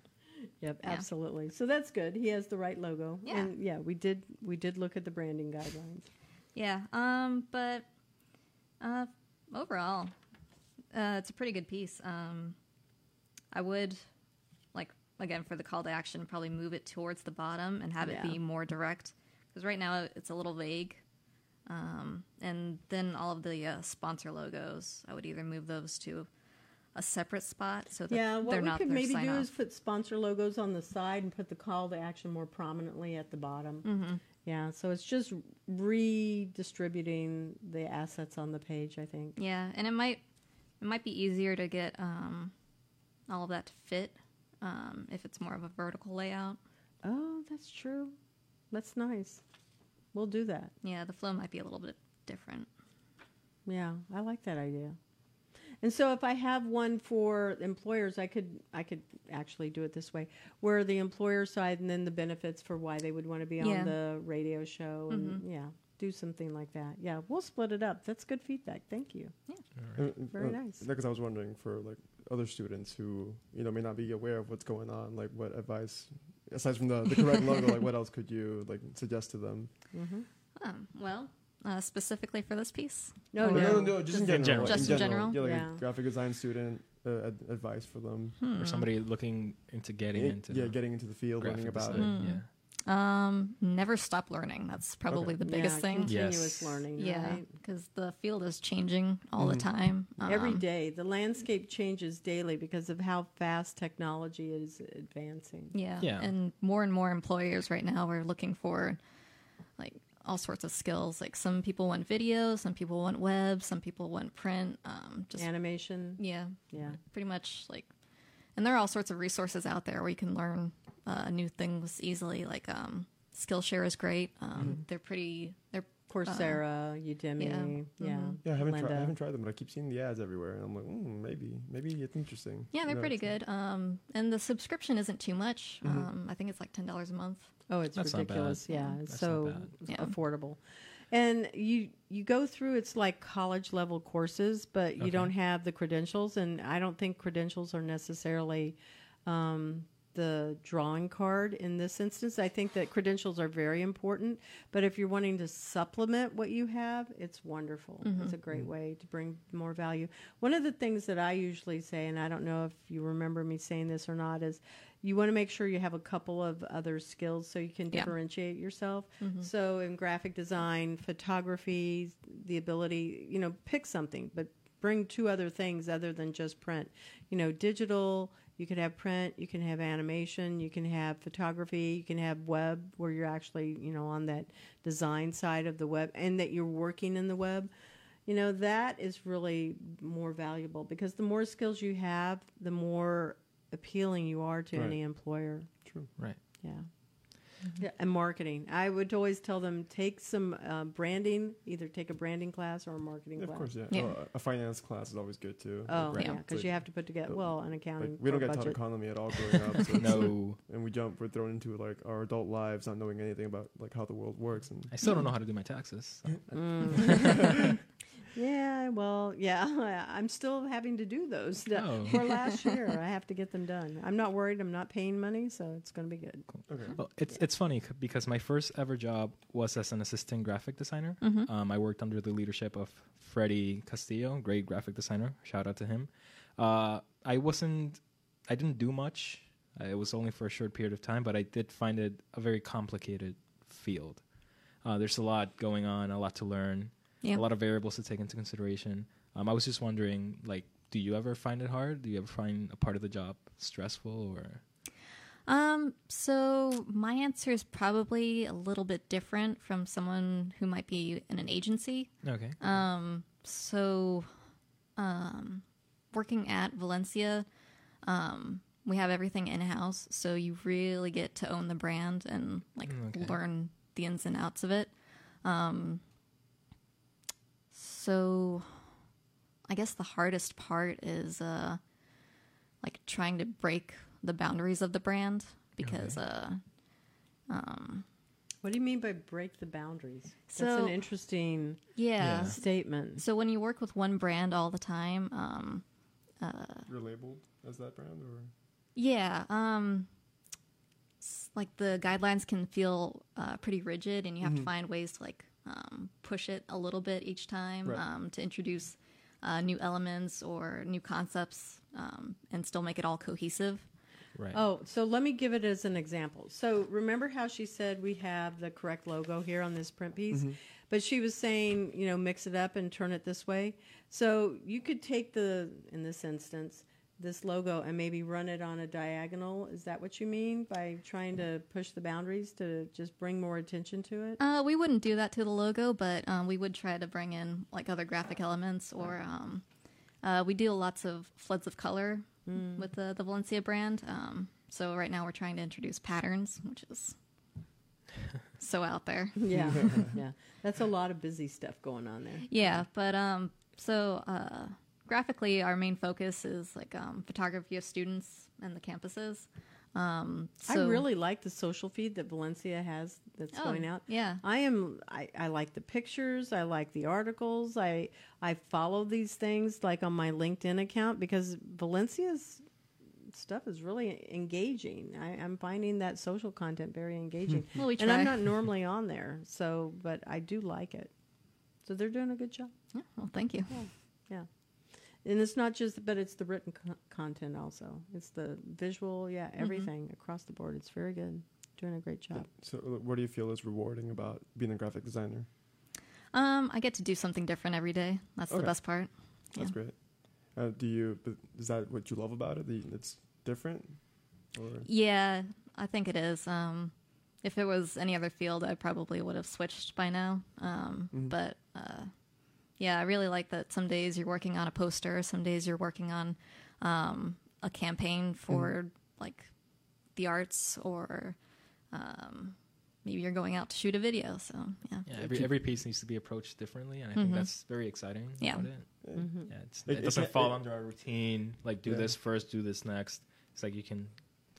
C: Yep,
D: Yeah.
C: absolutely. So that's good. He has the right logo.
D: Yeah.
C: And yeah, we did we did look at the branding guidelines.
D: Yeah. Um. But uh, overall, uh, it's a pretty good piece. Um, I would like again for the call to action probably move it towards the bottom and have
C: Yeah.
D: it be more direct because right now it's a little vague. Um, and then all of the uh, sponsor logos, I would either move those to a separate spot so that
C: Yeah, what we could maybe do
D: off.
C: is put sponsor logos on the side and put the call to action more prominently at the bottom.
D: Mm-hmm.
C: Yeah, so it's just redistributing the assets on the page, I think.
D: Yeah, and it might it might be easier to get um, all of that to fit um, if it's more of a vertical layout.
C: Oh, that's true. That's nice. We'll do that.
D: Yeah, the flow might be a little bit different.
C: Yeah, I like that idea. And so if I have one for employers, I could I could actually do it this way, where the employer side and then the benefits for why they would want to be
D: Yeah.
C: on the radio show and yeah, do something like that. Yeah, we'll split it up. That's good feedback. Thank you. Yeah. Very nice.
A: Because I was wondering for like other students who you know may not be aware of what's going on, like what advice, aside from the, the correct logo, like what else could you like suggest to them?
C: hmm
D: Um, well, uh, specifically for this piece.
C: No,
A: Or
C: no,
A: no, just, in
B: in
A: general.
B: general.
A: like,
D: Just in general?
A: Yeah, like
C: Yeah.
A: a graphic design student uh, ad- advice for them.
D: Hmm.
B: Or somebody looking into getting
A: Yeah,
B: into
A: yeah, getting into the field, learning about
B: design.
A: it.
D: Mm.
B: Yeah.
D: Um, never stop learning. That's probably
A: Okay.
D: the biggest
C: yeah,
D: thing.
C: Continuous
B: Yes.
C: learning.
D: Yeah,
C: right?
D: because the field is changing all the
A: Mhm.
D: time.
C: Every
D: Um,
C: day, the landscape changes daily because of how fast technology is advancing.
D: Yeah.
B: Yeah.
D: And more and more employers right now are looking for like all sorts of skills. Like some people want video, some people want web, some people want print. Um, just
C: Animation.
D: yeah,
C: Yeah.
D: pretty much like. And there are all sorts of resources out there where you can learn uh, new things easily. Like um, Skillshare is great. Um, They're pretty. They're
C: Coursera, Udemy.
D: yeah.
C: Yeah.
D: Mhm.
A: Yeah, I haven't, tried, I haven't tried them, but I keep seeing the ads everywhere, and I'm like, mm, maybe, maybe it's interesting.
D: yeah, they're
A: You know,
D: pretty good. Um, and the subscription isn't too much.
A: Mhm.
D: Um, I think it's like ten dollars a month.
C: Oh, it's
B: That's not bad.
C: ridiculous. Yeah, it's
B: That's
C: so.
D: Yeah.
C: affordable. And you you go through it's like college level courses, but you
B: Okay.
C: don't have the credentials, and I don't think credentials are necessarily um, the drawing card in this instance. I think that credentials are very important, but if you're wanting to supplement what you have, it's wonderful. Mm-hmm. It's a great way to bring more value. One of the things that I usually say, and I don't know if you remember me saying this or not, is you want to make sure you have a couple of other skills so you can
D: Yeah.
C: differentiate yourself. Mm-hmm. So in graphic design, photography, the ability, you know, pick something, but bring two other things other than just print. You know, digital, you can have print, you can have animation, you can have photography, you can have web where you're actually, you know, on that design side of the web and that you're working in the web. You know, that is really more valuable because the more skills you have, the more appealing you are to
A: Right.
C: any employer.
A: True.
B: Right.
C: Yeah. Yeah, and marketing. I would always tell them take some uh, branding, either take a branding class or a marketing
A: Yeah, of
C: class.
A: course, yeah.
D: Yeah.
A: Oh, a finance class is always good too.
C: Oh,
A: Like,
C: yeah, because
A: like-
C: you have to put together, well, an accounting
A: Like, we don't
C: or
A: get taught economy at all growing up. So
B: No,
A: and we jump, we're thrown into like our adult lives, not knowing anything about like how the world works. And
B: I still don't know how to do my taxes. so-
C: Mm. yeah, well, yeah, I'm still having to do those
B: Oh.
C: for last year. I have to get them done. I'm not worried. I'm not paying money, so it's going to be good.
A: okay,
B: Well, it's it's funny c- because my first ever job was as an assistant graphic designer.
D: Mhm.
B: Um, I worked under the leadership of Freddie Castillo, great graphic designer. Shout out to him. Uh, I wasn't, I didn't do much. Uh, It was only for a short period of time, but I did find it a very complicated field. Uh, there's a lot going on, a lot to learn,
D: Yeah.
B: a lot of variables to take into consideration. Um, I was just wondering, like, do you ever find it hard? Do you ever find a part of the job stressful or?
D: Um, so my answer is probably a little bit different from someone who might be in an agency.
B: Okay.
D: Um, so, um, working at Valencia, um, we have everything in house, so you really get to own the brand and like
B: Mm, okay.
D: learn the ins and outs of it. Um, so, I guess the hardest part is uh, like trying to break the boundaries of the brand because uh, um,
C: What do you mean by break the boundaries? That's
D: So-
C: an interesting
D: yeah.
B: Yeah.
C: statement.
D: So when you work with one brand all the time, um,
A: you're labeled as that brand, or
D: yeah, um, like the guidelines can feel uh, pretty rigid, and you have to find ways to like um, push it a little bit each time
A: Right.
D: um, to introduce uh, new elements or new concepts, um, and still make it all cohesive.
B: Right.
C: Oh, so let me give it as an example. So remember how she said we have the correct logo here on this print piece? But she was saying, you know, mix it up and turn it this way. So you could take the, in this instance, this logo and maybe run it on a diagonal. Is that what you mean by trying to push the boundaries to just bring more attention to it?
D: Uh, we wouldn't do that to the logo, but um, we would try to bring in like other graphic elements, or um, uh, we do lots of floods of color with the, the Valencia brand. Um, so right now we're trying to introduce patterns, which is so out there.
C: Yeah, yeah. That's a lot of busy stuff going on there.
D: Yeah, but um, so uh, graphically, our main focus is like um, photography of students and the campuses. Um, so,
C: I really like the social feed that Valencia has that's
D: Oh,
C: going out.
D: yeah.
C: I am I, I like the pictures, I like the articles. I I follow these things like on my LinkedIn account because Valencia's stuff is really engaging. I, I'm finding that social content very engaging.
D: Well, we
C: and I'm not normally on there, so but I do like it. So they're doing a good job.
D: Yeah, well, thank you.
C: Yeah. And it's not just, but it's the written co- content also. It's the visual, yeah, everything across the board. It's very good. Doing a great job.
A: so uh, what do you feel is rewarding about being a graphic designer?
D: Um, I get to do something different every day. That's
A: Okay.
D: the best part.
A: That's
D: Yeah.
A: great. Uh, do you? Is that what you love about it? It's different, or
D: Yeah, I think it is. Um, if it was any other field, I probably would have switched by now. Um,
A: Mhm.
D: But uh, yeah, I really like that. Some days you're working on a poster. Some days you're working on um, a campaign for like the arts, or um, maybe you're going out to shoot a video. So yeah,
B: Yeah, every every piece needs to be approached differently, and I think that's very exciting.
D: Yeah.
B: about it.
C: Mm-hmm.
B: Yeah, it's,
A: It-
B: it,
A: it
B: doesn't
A: ca-
B: fall
A: it-
B: under our routine. Like do
A: Yeah.
B: this first, do this next. It's like you can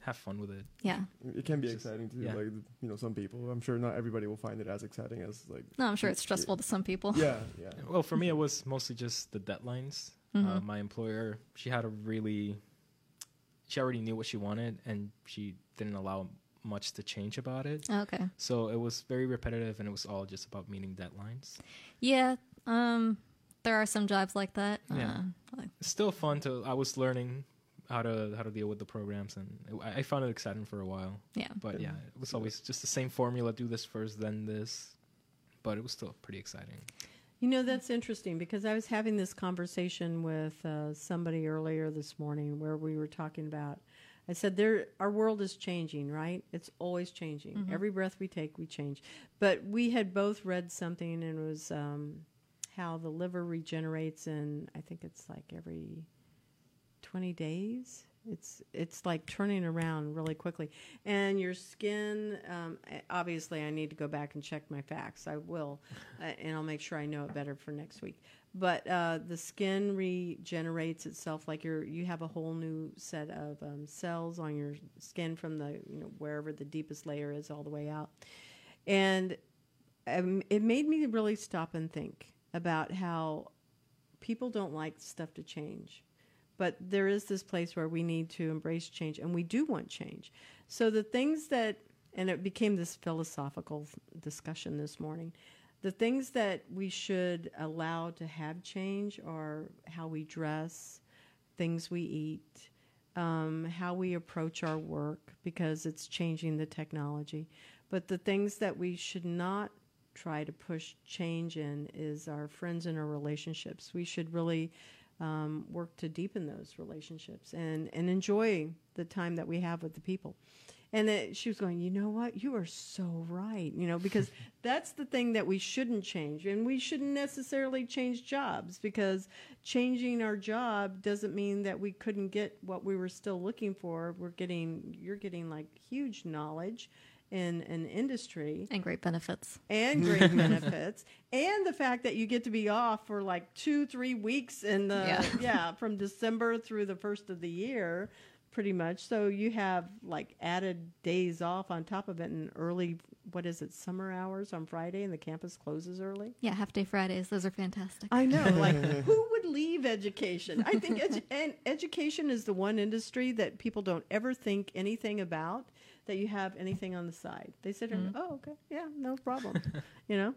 B: have fun with it.
D: Yeah.
A: It can be
B: It's just-
A: exciting to
B: yeah.
A: like you know some people. I'm sure not everybody will find it as exciting as like
D: No, I'm sure it's stressful to some people.
A: yeah yeah.
B: Well, for me, it was mostly just the deadlines. Uh,
D: Mhm.
B: my employer, she had a really, she already knew what she wanted, and she didn't allow much to change about it.
D: Okay.
B: So it was very repetitive, and it was all just about meeting deadlines.
D: Yeah. Um, there are some jobs like that.
B: Yeah.
D: Uh, like,
B: It's still fun to. I was learning how to how to deal with the programs, and it, I I found it exciting for a while.
D: yeah.
B: But yeah, it was always just the same formula: do this first, then this. But it was still pretty exciting.
C: You know, that's interesting because I was having this conversation with uh, somebody earlier this morning where we were talking about. I said, "There, our world is changing, right? It's always changing. Every breath we take, we change." But we had both read something, and it was um, how the liver regenerates and I think it's like every twenty days. It's it's like turning around really quickly, and your skin. Um, obviously, I need to go back and check my facts. I will, uh, and I'll make sure I know it better for next week. But uh, the skin regenerates itself like you're you have a whole new set of um, cells on your skin from the you know wherever the deepest layer is all the way out, and um, it made me really stop and think about how people don't like stuff to change but there is this place where we need to embrace change and we do want change. So the things that and it became this philosophical discussion this morning the things that we should allow to have change are how we dress things we eat um, how we approach our work because it's changing the technology. But the things that we should not try to push change in is our friends and our relationships. We should really um, work to deepen those relationships and, and enjoy the time that we have with the people. And it, she was going, you know what? You are so right. You know, because that's the thing that we shouldn't change. And we shouldn't necessarily change jobs because changing our job doesn't mean that we couldn't get what we were still looking for. We're getting, you're getting like huge knowledge in an industry
D: And great benefits.
C: and great benefits and the fact that you get to be off for like two three weeks in the
D: Yeah.
C: yeah. from december through the first of the year pretty much so you have like added days off on top of it and early what is it summer hours on friday and the campus closes early
D: Yeah, half day Fridays. Those are fantastic.
C: I know. Like, who would leave education? I think edu- and education is the one industry that people don't ever think anything about. That you have anything on the side. They and go, oh, okay, yeah, no problem. you know,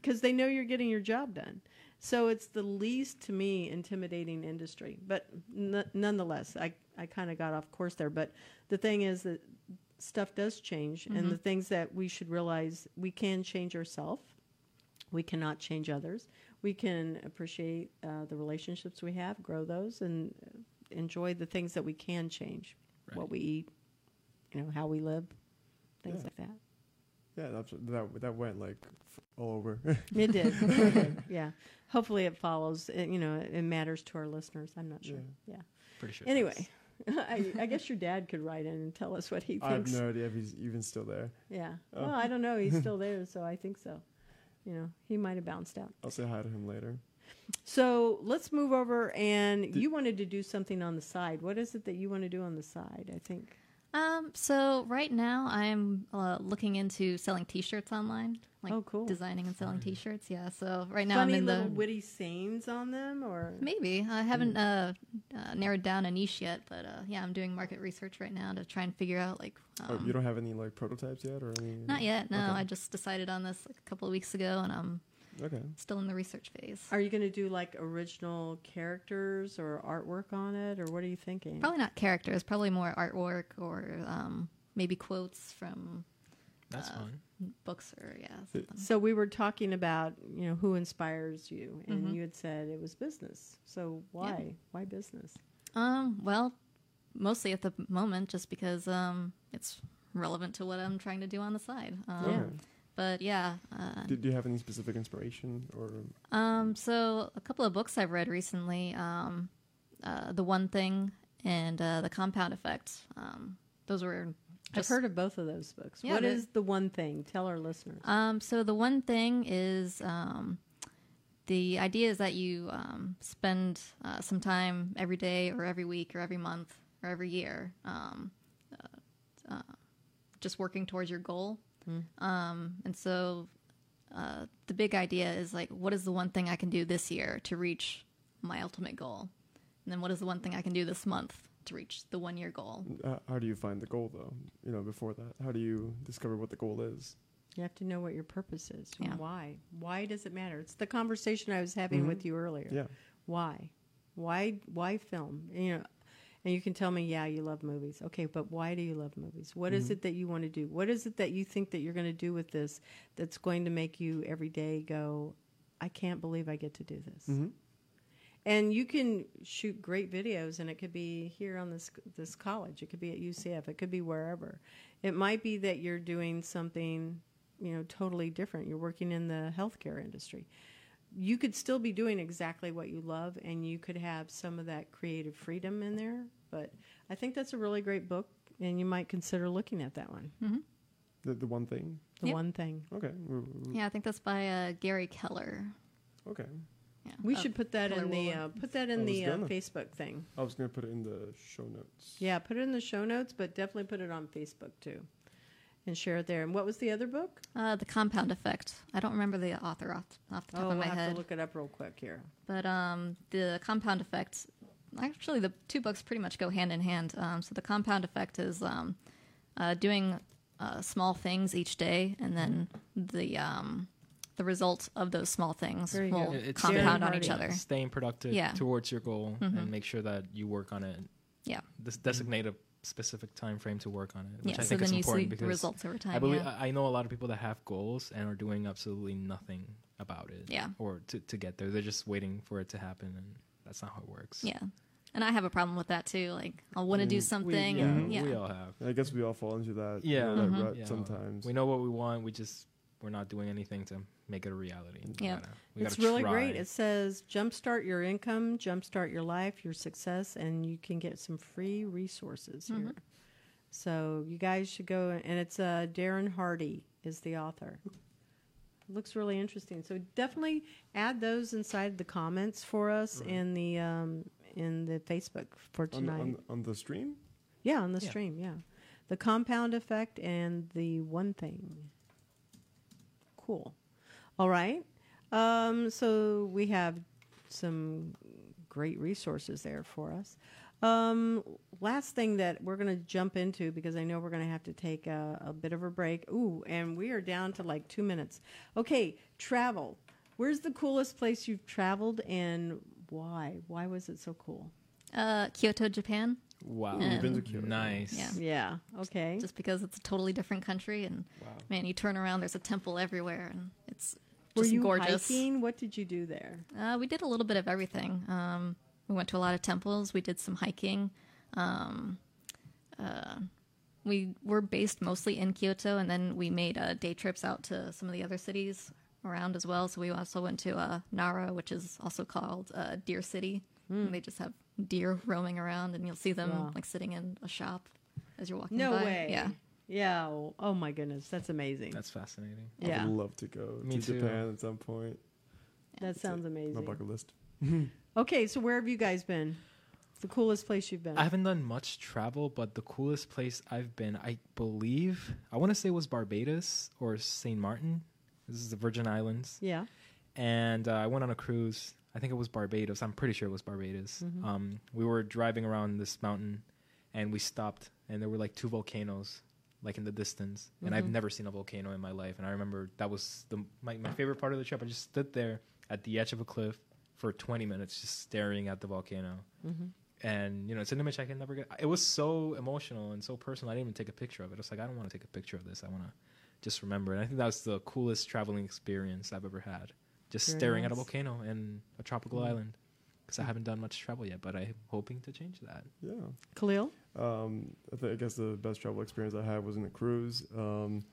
C: because they know you're getting your job done. So it's the least, to me, intimidating industry. But n- nonetheless, I I kind of got off course there. But the thing is that stuff does change, and the things that we should realize we can change ourselves. We cannot change others. We can appreciate uh, the relationships we have, grow those, and enjoy the things that we can change. What we eat, you know, how we live, things
A: Yeah.
C: like that.
A: Yeah, that's, that that went like f- all over.
C: It did. Yeah. Hopefully, it follows. It, you know, it matters to our listeners. I'm not sure. Yeah.
B: Pretty sure.
C: Anyway, I, I guess your dad could write in and tell us what he thinks.
A: I have no idea if he's even still there.
C: Yeah.
A: Oh.
C: Well, I don't know. He's still there, so I think so. You know, he might have bounced out.
A: I'll say hi to him later.
C: So let's move over. And you wanted to do something on the side. What is it that you want to do on the side? I think.
D: Um, so right now I'm uh, looking into selling T-shirts online, like
C: Oh, cool.
D: designing and selling T-shirts. Yeah. So right now
C: Funny
D: I'm in
C: little
D: the
C: witty sayings on them, or
D: maybe I haven't uh, uh, narrowed down a niche yet, but uh, yeah, I'm doing market research right now to try and figure out like. Um,
A: oh, you don't have any like prototypes yet, or any?
D: not yet. No,
A: Okay.
D: I just decided on this like a couple of weeks ago, and I'm
A: Okay.
D: still in the research phase.
C: are you going to do like original characters or artwork on it, or what are you thinking?
D: Probably not characters. Probably more artwork or um, maybe quotes from
B: That's
D: uh,
B: fun.
D: books or yeah. Something.
C: So we were talking about you know who inspires you, and
D: Mhm.
C: you had said it was business. So why why business?
D: Um, well, mostly at the moment, just because um, it's relevant to what I'm trying to do on the side. Um,
C: Yeah.
A: Okay.
D: But yeah, uh,
A: Do, do you have any specific inspiration or?
D: um, so a couple of books I've read recently, um, uh, the One Thing and uh, the Compound Effect. Um, those were.
C: I've heard of both of those books.
D: Yeah,
C: what the one thing? Tell our listeners.
D: Um, so the one thing is um, the idea is that you um, spend uh, some time every day or every week or every month or every year um, uh, uh, just working towards your goal. Um, and so uh, the big idea is like, what is the one thing I can do this year to reach my ultimate goal? And then what is the one thing I can do this month to reach the one year goal?
A: Uh, how do you find the goal though? You know, before that, how do you discover what the goal is?
C: You have to know what your purpose is.
D: Yeah.
C: Why? Why does it matter? It's the conversation I was having
A: Mhm.
C: with you earlier.
A: Yeah.
C: Why? Why? Why film? You know, and you can tell me, yeah, you love movies. Okay, but why do you love movies? What is
A: Mhm.
C: it that you want to do? What is it that you think that you're going to do with this that's going to make you every day go, I can't believe I get to do this.
A: Mm-hmm.
C: And you can shoot great videos, and it could be here on this this college. It could be at UCF. It could be wherever. It might be that you're doing something, you know, totally different. You're working in the healthcare industry. You could still be doing exactly what you love, and you could have some of that creative freedom in there. But I think that's a really great book, and you might consider looking at that one.
A: The the one thing.
C: The
D: Yep.
C: one thing
A: Okay. w- w-
D: Yeah, I think that's by uh, Gary Keller.
A: Okay.
D: Yeah.
C: we
D: Uh,
C: should put that
D: Keller
C: in the uh, put that in the uh. Facebook thing.
A: I was gonna put it in the show notes.
C: Yeah, put it in the show notes, but definitely put it on Facebook too, and share it there. And what was the other book?
D: Uh, the Compound Effect. I don't remember the author off, off the top
C: oh,
D: of
C: we'll
D: my
C: have
D: head.
C: to look it up real quick here.
D: But um, the compound effect, actually, the two books pretty much go hand in hand. Um, so the compound effect is um, uh, doing uh, small things each day, and then the um, the result of those small things
C: There you
D: will
C: go.
B: It's
D: compound on each other.
B: Staying productive
D: Yeah.
B: towards your goal
D: Mhm.
B: and make sure that you work on it.
D: Yeah.
B: This designate a specific time frame to work on it, which
D: Yeah,
B: I
D: so
B: think is
D: then you see
B: important
D: the
B: because
D: results over time.
B: I believe
D: yeah.
B: I I know a lot of people that have goals and are doing absolutely nothing about it.
D: Yeah.
B: Or to to get there, they're just waiting for it to happen, and that's not how it works.
D: yeah. And I have a problem with that too. Like, I want to do
A: we-
D: something.
B: yeah,
D: and, yeah.
B: we all have.
A: I guess we all fall into that. you
B: Yeah.
A: know, that
D: Mhm.
A: rut
B: Yeah.
A: sometimes.
B: We know what we want. We just we're not doing anything to make it a reality. We
D: Yeah.
B: gotta- we
C: it's
B: gotta
C: really
B: try.
C: great. It says jumpstart your income, jumpstart your life, your success, and you can get some free resources here.
D: Mhm.
C: So you guys should go, and it's uh, Darren Hardy is the author. looks really interesting. So definitely add those inside the comments for us
A: Right.
C: in the um, in the Facebook for
A: on,
C: tonight.
A: on, on the stream.
C: yeah, on the
B: Yeah.
C: stream. Yeah, the compound effect and the one thing. Cool. All right. Um, so we have some great resources there for us. Um, last thing that we're going to jump into because I know we're going to have to take a, a bit of a break. Ooh, and we are down to like two minutes. Okay, travel. Where's the coolest place you've traveled and why? Why was it so cool?
D: Uh, Kyoto, Japan,
B: Wow.
A: Ooh, you've been to Kyoto.
B: Nice.
D: Yeah.
C: Yeah. Okay.
D: just because it's a totally different country, and
A: Wow.
D: man, you turn around, there's a temple everywhere, and it's
C: Were
D: just
C: you
D: gorgeous.
C: hiking? What did you do there?
D: Uh, we did a little bit of everything. Um, we went to a lot of temples. We did some hiking. Um, uh, we were based mostly in Kyoto, and then we made uh, day trips out to some of the other cities around as well. So we also went to uh, Nara, which is also called uh, Deer City. And they just have deer roaming around, and you'll see them
C: Wow.
D: like sitting in a shop as you're walking
C: No
D: by.
C: way.
D: Yeah.
C: Yeah. Oh, my goodness, that's amazing.
B: That's fascinating.
C: yeah,
A: I would love to go
B: Me
A: to
B: too.
A: Japan at some point.
C: that sounds
A: My
C: amazing.
A: bucket list.
C: Okay, so where have you guys been? The coolest place you've been?
B: I haven't done much travel, but the coolest place I've been, I believe, I want to say was Barbados or St. Martin. This is the Virgin Islands.
C: yeah.
B: and uh, I went on a cruise. I think it was Barbados. I'm pretty sure it was Barbados.
C: Mhm.
B: Um, we were driving around this mountain, and we stopped, and there were like two volcanoes, like in the distance. And I've
C: Mhm.
B: never seen a volcano in my life. And I remember that was the my, my favorite part of the trip. I just stood there at the edge of a cliff for 20 minutes, just staring at the volcano.
C: Mm-hmm.
B: And you know, it's an image I can never get. It was so emotional and so personal. I didn't even take a picture of it. I was like, I don't want to take a picture of this. I want to just remember. And I think that was the coolest traveling experience I've ever had. Just
C: Very
B: staring at a volcano in a tropical
C: Mm.
B: island. Because I haven't done much travel yet, but I'm hoping to change that.
A: Yeah.
C: Khalil?
A: Um, I, think, I guess the best travel experience I had was in a cruise. Um,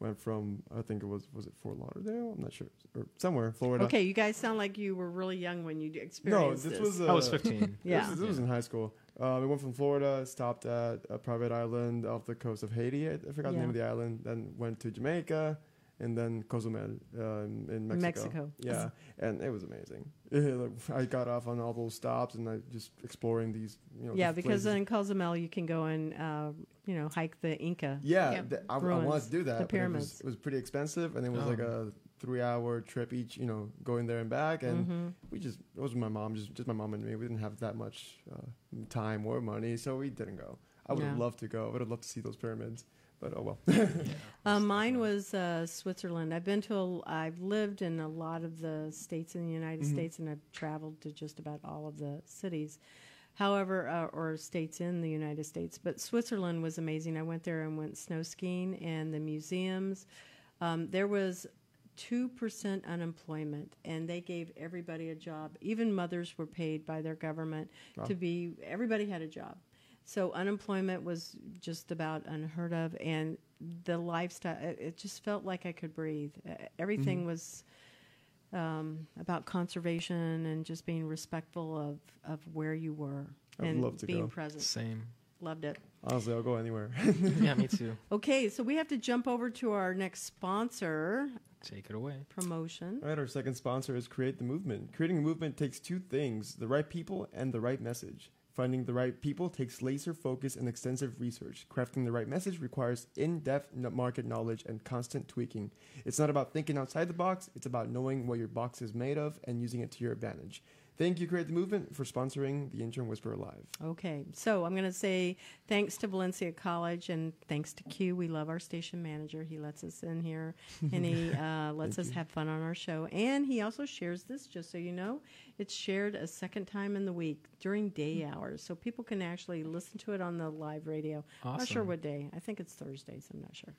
A: went from I think it was was it Fort Lauderdale? I'm not sure, or somewhere Florida.
C: Okay, you guys sound like you were really young when you
A: No,
C: experienced
A: this
C: this.
A: was. Uh,
B: I was 15.
C: Yeah.
A: This, was- this was in high school. Um, we went from Florida, stopped at a private island off the coast of Haiti. I, I forgot the name of the island. Then went to Jamaica, and then Cozumel uh, in, in Mexico.
C: Mexico.
A: Yeah, and it was amazing. I got off on all those stops and I just exploring these. You know,
C: yeah,
A: the
C: because
A: places.
C: in Cozumel you can go and uh, you know hike the Inca.
A: Yeah,
D: Yeah.
A: th- I, I wanted to do that.
C: the
A: but it
C: pyramids.
A: was, it was pretty expensive, and it was
B: Oh.
A: like a three-hour trip each. You know, going there and back, and
C: Mhm.
A: we just it was my mom, just just my mom and me. We didn't have that much uh, time or money, so we didn't go. I would have loved to go. I would have loved to see those pyramids, but oh well.
C: Uh, mine was uh, Switzerland. I've been to, a, I've lived in a lot of the states in the United
A: Mhm.
C: States, and I've traveled to just about all of the cities. However, uh, or states in the United States, but Switzerland was amazing. I went there and went snow skiing, and the museums. Um, there was two percent unemployment, and they gave everybody a job. Even mothers were paid by their government
A: Wow.
C: to be. Everybody had a job. So unemployment was just about unheard of, and the lifestyle. It, it just felt like I could breathe. Everything
A: Mhm.
C: was um, about conservation and just being respectful of of where you were
A: I would
C: and
A: love to
C: being
A: go.
C: present.
B: Same.
C: Loved it.
A: Honestly, I'll go anywhere.
B: yeah, me too.
C: Okay, so we have to jump over to our next sponsor
B: Take it away.
C: promotion.
A: All right, our second sponsor is Create the Movement. Creating a movement takes two things the right people and the right message. Finding the right people takes laser focus and extensive research. Crafting the right message requires in depth market knowledge and constant tweaking. It's not about thinking outside the box, it's about knowing what your box is made of and using it to your advantage. Thank you, Create the Movement, for sponsoring the Intern Whisperer Live.
C: Okay, so I'm going to say thanks to Valencia College and thanks to Q. We love our station manager. He lets us in here and he uh, lets us
A: you.
C: have fun on our show. And he also shares this, just so you know, it's shared a second time in the week during day
A: Hmm.
C: hours. So people can actually listen to it on the live radio.
B: Awesome.
C: Not sure what day. I think it's Thursdays. I'm not sure.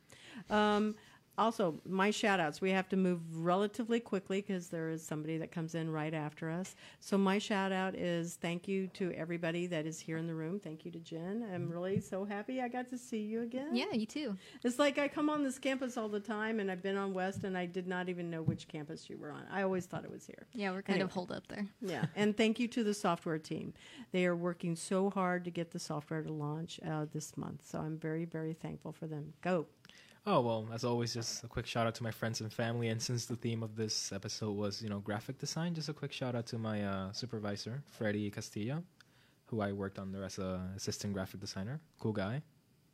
C: Um, also, my shout outs. We have to move relatively quickly because there is somebody that comes in right after us. So, my shout out is thank you to everybody that is here in the room. Thank you to Jen. I'm really so happy I got to see you again.
D: Yeah, you too.
C: It's like I come on this campus all the time and I've been on West and I did not even know which campus you were on. I always thought it was here.
D: Yeah, we're kind
C: Anyway.
D: of holed up there.
C: Yeah, and thank you to the software team. They are working so hard to get the software to launch uh, this month. So I'm very, very thankful for them. Go.
B: Oh well, as always, just a quick shout out to my friends and family. And since the theme of this episode was, you know, graphic design, just a quick shout out to my uh, supervisor, Freddie Castillo, who I worked under as an assistant graphic designer. Cool guy,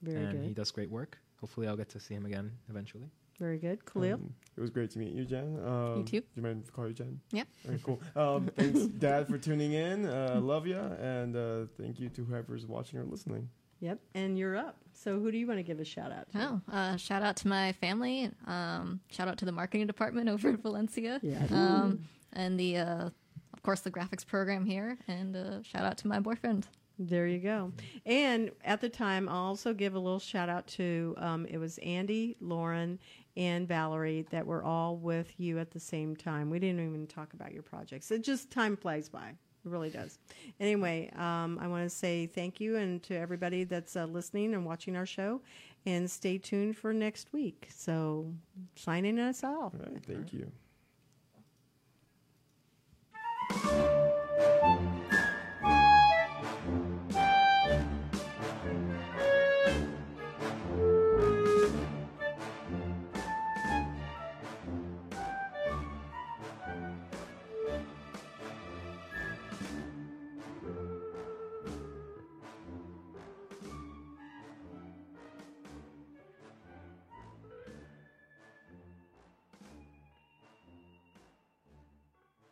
C: Very
B: and he does great work. Hopefully, I'll get to see him again eventually.
C: Very good. Khalil.
A: Um, it was great to meet you, Jen. Um,
D: You too.
A: Do you mind if I call you Jen?
D: Yeah.
A: Okay, cool. Um, thanks, Dad, for tuning in. Uh, love ya, and uh, thank you to whoever's watching or listening.
C: Yep. And you're up. So who do you want to give a shout out to?
D: Oh, uh, shout out to my family. Um, shout out to the marketing department over at Valencia.
C: Yeah.
D: Um, and the, uh, of course, the graphics program here. And uh, shout out to my boyfriend.
C: There you go. And at the time, I'll also give a little shout out to um, it was Andy, Lauren, and Valerie that were all with you at the same time. We didn't even talk about your projects. It just time flies by. It really does. Anyway, um, I want to say thank you and to everybody that's uh, listening and watching our show. And stay tuned for next week. So, signing us off.
A: All right, thank you.